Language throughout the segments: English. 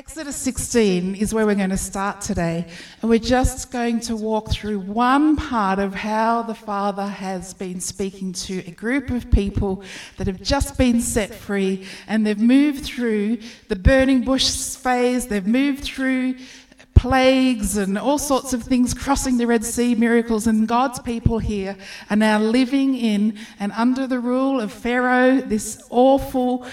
Exodus 16 is where we're going to start today, and we're just going to walk through one part of how the Father has been speaking to a group of people that have just been set free, and they've moved through the burning bush phase, they've moved through plagues and all sorts of things crossing the Red Sea, miracles, and God's people here are now living in and under the rule of Pharaoh, this awful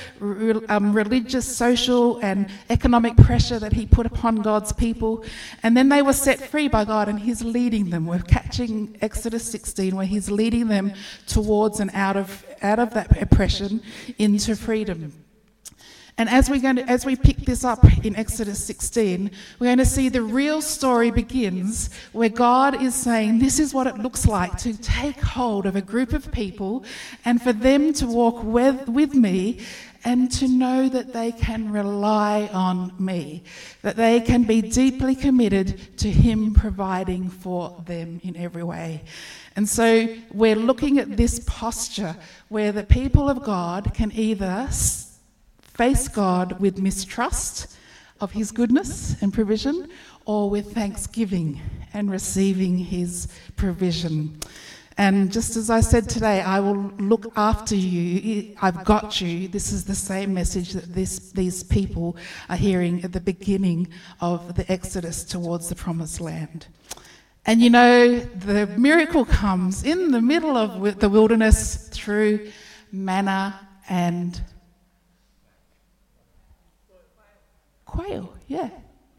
um, religious, social, and economic pressure that he put upon God's people. And then they were set free by God, and He's leading them. We're catching Exodus 16, where He's leading them towards and out of, out of that oppression into freedom. And as, we're going to, as we pick this up in Exodus 16, we're going to see the real story begins where God is saying, This is what it looks like to take hold of a group of people and for them to walk with, with me and to know that they can rely on me, that they can be deeply committed to Him providing for them in every way. And so we're looking at this posture where the people of God can either face God with mistrust of His goodness and provision, or with thanksgiving and receiving His provision. And just as I said today, I will look after you. I've got you. This is the same message that this, these people are hearing at the beginning of the Exodus towards the promised land. And you know, the miracle comes in the middle of the wilderness through manna and Quail, yeah.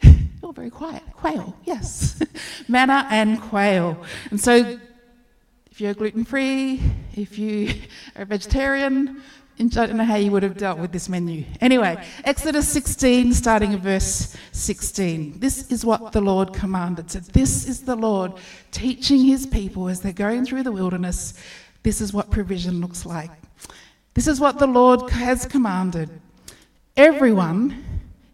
You're very quiet. Quail, yes. Manna and quail. And so, if you're gluten free, if you are a vegetarian, I don't know how you would have dealt with this menu. Anyway, Exodus 16, starting in verse 16. This is what the Lord commanded. So, this is the Lord teaching his people as they're going through the wilderness. This is what provision looks like. This is what the Lord has commanded. Everyone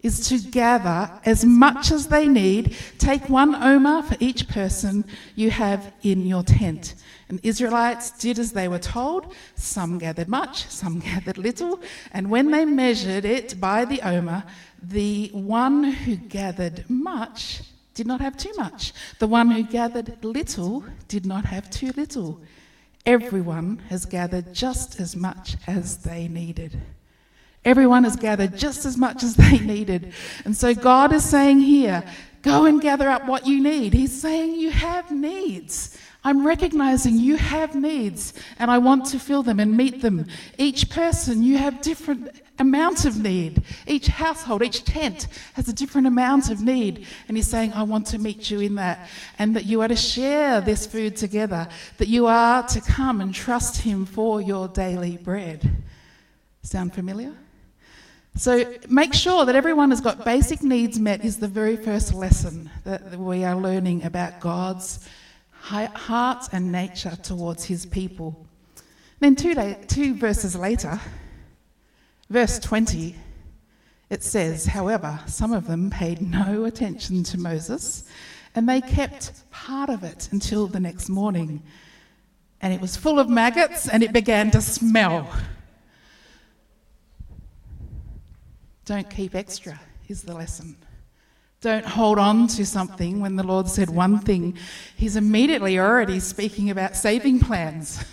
is to gather as much as they need. Take one omer for each person you have in your tent. And Israelites did as they were told. Some gathered much, some gathered little. And when they measured it by the omer, the one who gathered much did not have too much. The one who gathered little did not have too little. Everyone has gathered just as much as they needed. Everyone has gathered just as much as they needed. And so God is saying here, go and gather up what you need. He's saying you have needs. I'm recognizing you have needs and I want to fill them and meet them. Each person, you have different amounts of need. Each household, each tent has a different amount of need. And he's saying, I want to meet you in that. And that you are to share this food together, that you are to come and trust him for your daily bread. Sound familiar? So make sure that everyone has got basic needs met is the very first lesson that we are learning about God's heart and nature towards his people. Then two, day, two verses later, verse 20, it says, However, some of them paid no attention to Moses, and they kept part of it until the next morning. And it was full of maggots, and it began to smell. Don't keep extra, is the lesson. Don't hold on to something when the Lord said one thing. He's immediately already speaking about saving plans.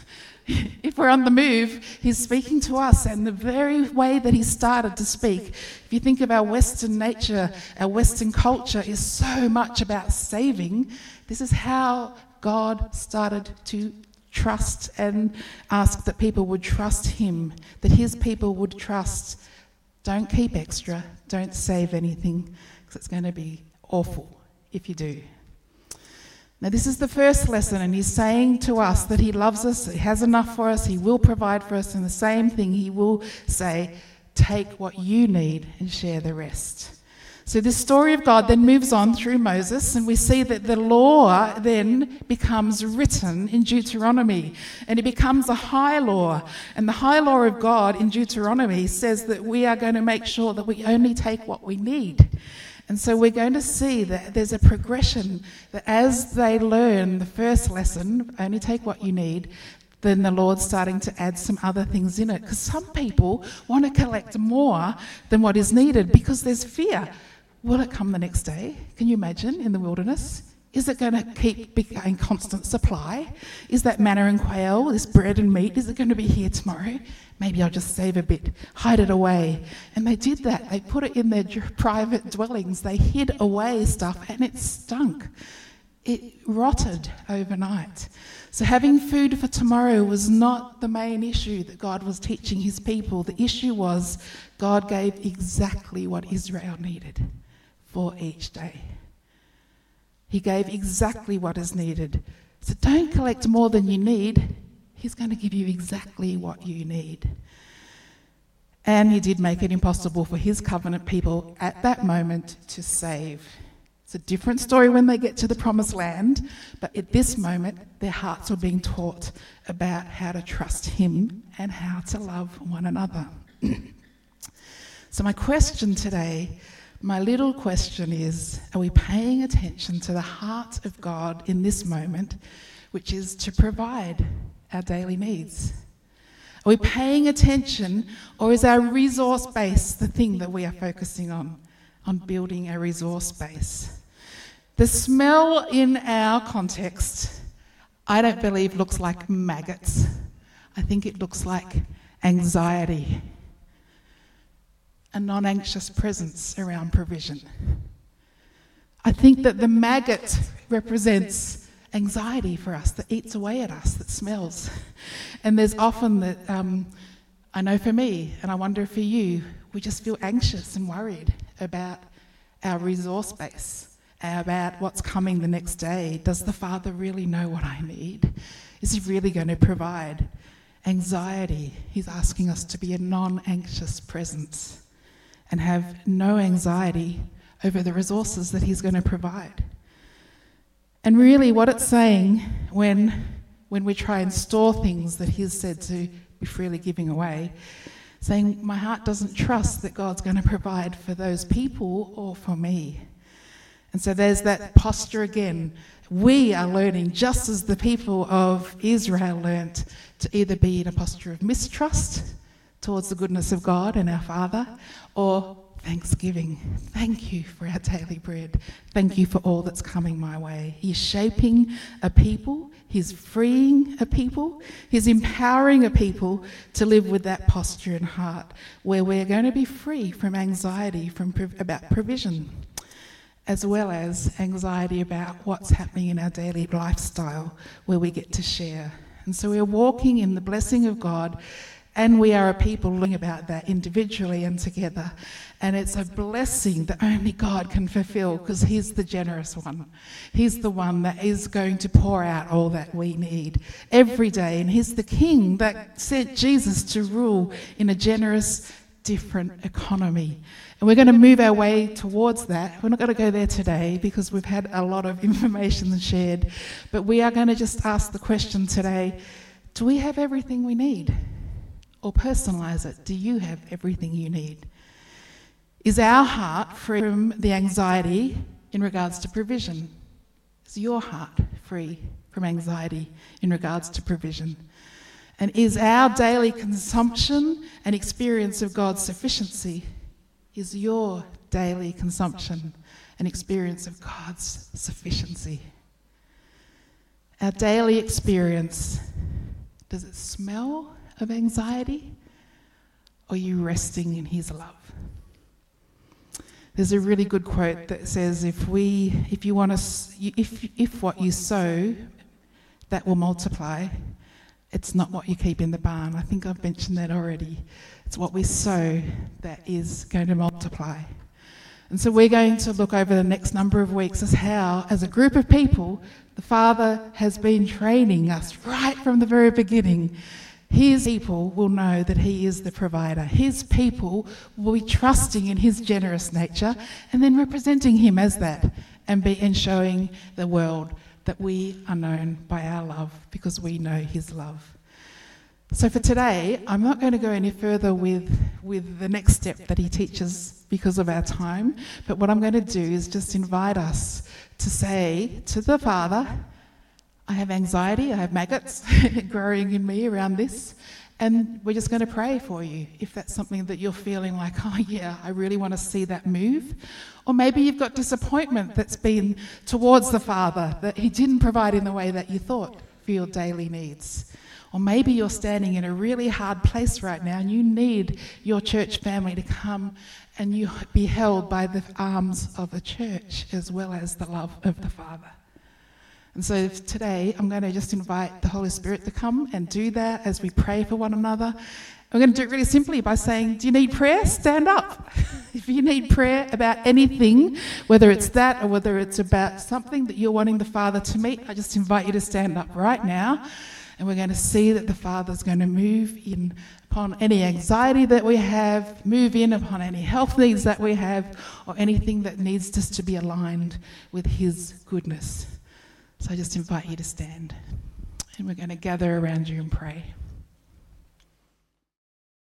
if we're on the move, He's speaking to us, and the very way that He started to speak, if you think of our Western nature, our Western culture is so much about saving. This is how God started to trust and ask that people would trust Him, that His people would trust don't keep extra. Don't save anything because it's going to be awful if you do. Now, this is the first lesson, and he's saying to us that he loves us, he has enough for us, he will provide for us, and the same thing he will say take what you need and share the rest. So, this story of God then moves on through Moses, and we see that the law then becomes written in Deuteronomy, and it becomes a high law. And the high law of God in Deuteronomy says that we are going to make sure that we only take what we need. And so we're going to see that there's a progression that as they learn the first lesson, only take what you need, then the Lord's starting to add some other things in it. Because some people want to collect more than what is needed because there's fear. Will it come the next day? Can you imagine in the wilderness? Is it going to keep being constant supply? Is that manna and quail, this bread and meat, is it going to be here tomorrow? Maybe I'll just save a bit, hide it away. And they did that. They put it in their private dwellings. They hid away stuff and it stunk. It rotted overnight. So, having food for tomorrow was not the main issue that God was teaching his people. The issue was God gave exactly what Israel needed for each day. He gave exactly what is needed. So don't collect more than you need. He's going to give you exactly what you need. And he did make it impossible for his covenant people at that moment to save. It's a different story when they get to the promised land, but at this moment, their hearts were being taught about how to trust him and how to love one another. so, my question today my little question is are we paying attention to the heart of God in this moment, which is to provide our daily needs? Are we paying attention, or is our resource base the thing that we are focusing on, on building a resource base? The smell in our context, I don't believe looks like maggots. I think it looks like anxiety a non anxious presence around provision. I think that the maggot represents anxiety for us that eats away at us, that smells. And there's often that, um, I know for me, and I wonder for you, we just feel anxious and worried about our resource base, about what's coming the next day. Does the Father really know what I need? Is He really going to provide? Anxiety, He's asking us to be a non anxious presence and have no anxiety over the resources that He's going to provide. And really, what it's saying when, when we try and store things that He's said to be freely giving away, saying, My heart doesn't trust that God's going to provide for those people or for me. And so there's that posture again. We are learning, just as the people of Israel learnt, to either be in a posture of mistrust towards the goodness of God and our Father, or thanksgiving. Thank you for our daily bread. Thank you for all that's coming my way. He's shaping a people, He's freeing a people, He's empowering a people to live with that posture and heart where we're going to be free from anxiety from about provision. As well as anxiety about what's happening in our daily lifestyle, where we get to share. And so we're walking in the blessing of God and we are a people learning about that individually and together. And it's a blessing that only God can fulfill because He's the generous one. He's the one that is going to pour out all that we need every day. And He's the King that sent Jesus to rule in a generous, different economy. And we're going to move our way towards that. We're not going to go there today because we've had a lot of information shared. But we are going to just ask the question today do we have everything we need? Or personalize it. Do you have everything you need? Is our heart free from the anxiety in regards to provision? Is your heart free from anxiety in regards to provision? And is our daily consumption and experience of God's sufficiency? Is your daily consumption and experience of God's sufficiency? Our daily experience, does it smell of anxiety? Or are you resting in His love? There's a really good quote that says, "If we, if you want to, if if what you sow, that will multiply. It's not what you keep in the barn." I think I've mentioned that already. It's what we sow that is going to multiply. And so we're going to look over the next number of weeks as how, as a group of people, the Father has been training us right from the very beginning his people will know that He is the provider. His people will be trusting in His generous nature and then representing Him as that and, be, and showing the world that we are known by our love because we know His love. So for today, I'm not going to go any further with, with the next step that He teaches because of our time, but what I'm going to do is just invite us to say to the Father, I have anxiety, I have maggots growing in me around this, And we're just going to pray for you if that's something that you're feeling like, oh, yeah, I really want to see that move. Or maybe you've got disappointment that's been towards the Father, that He didn't provide in the way that you thought for your daily needs. Or maybe you're standing in a really hard place right now and you need your church family to come and you be held by the arms of the church as well as the love of the Father. And so today I'm going to just invite the Holy Spirit to come and do that as we pray for one another. We're going to do it really simply by saying, Do you need prayer? Stand up. if you need prayer about anything, whether it's that or whether it's about something that you're wanting the Father to meet, I just invite you to stand up right now. And we're going to see that the Father's going to move in upon any anxiety that we have, move in upon any health needs that we have, or anything that needs us to be aligned with His goodness. So I just invite you to stand and we're going to gather around you and pray.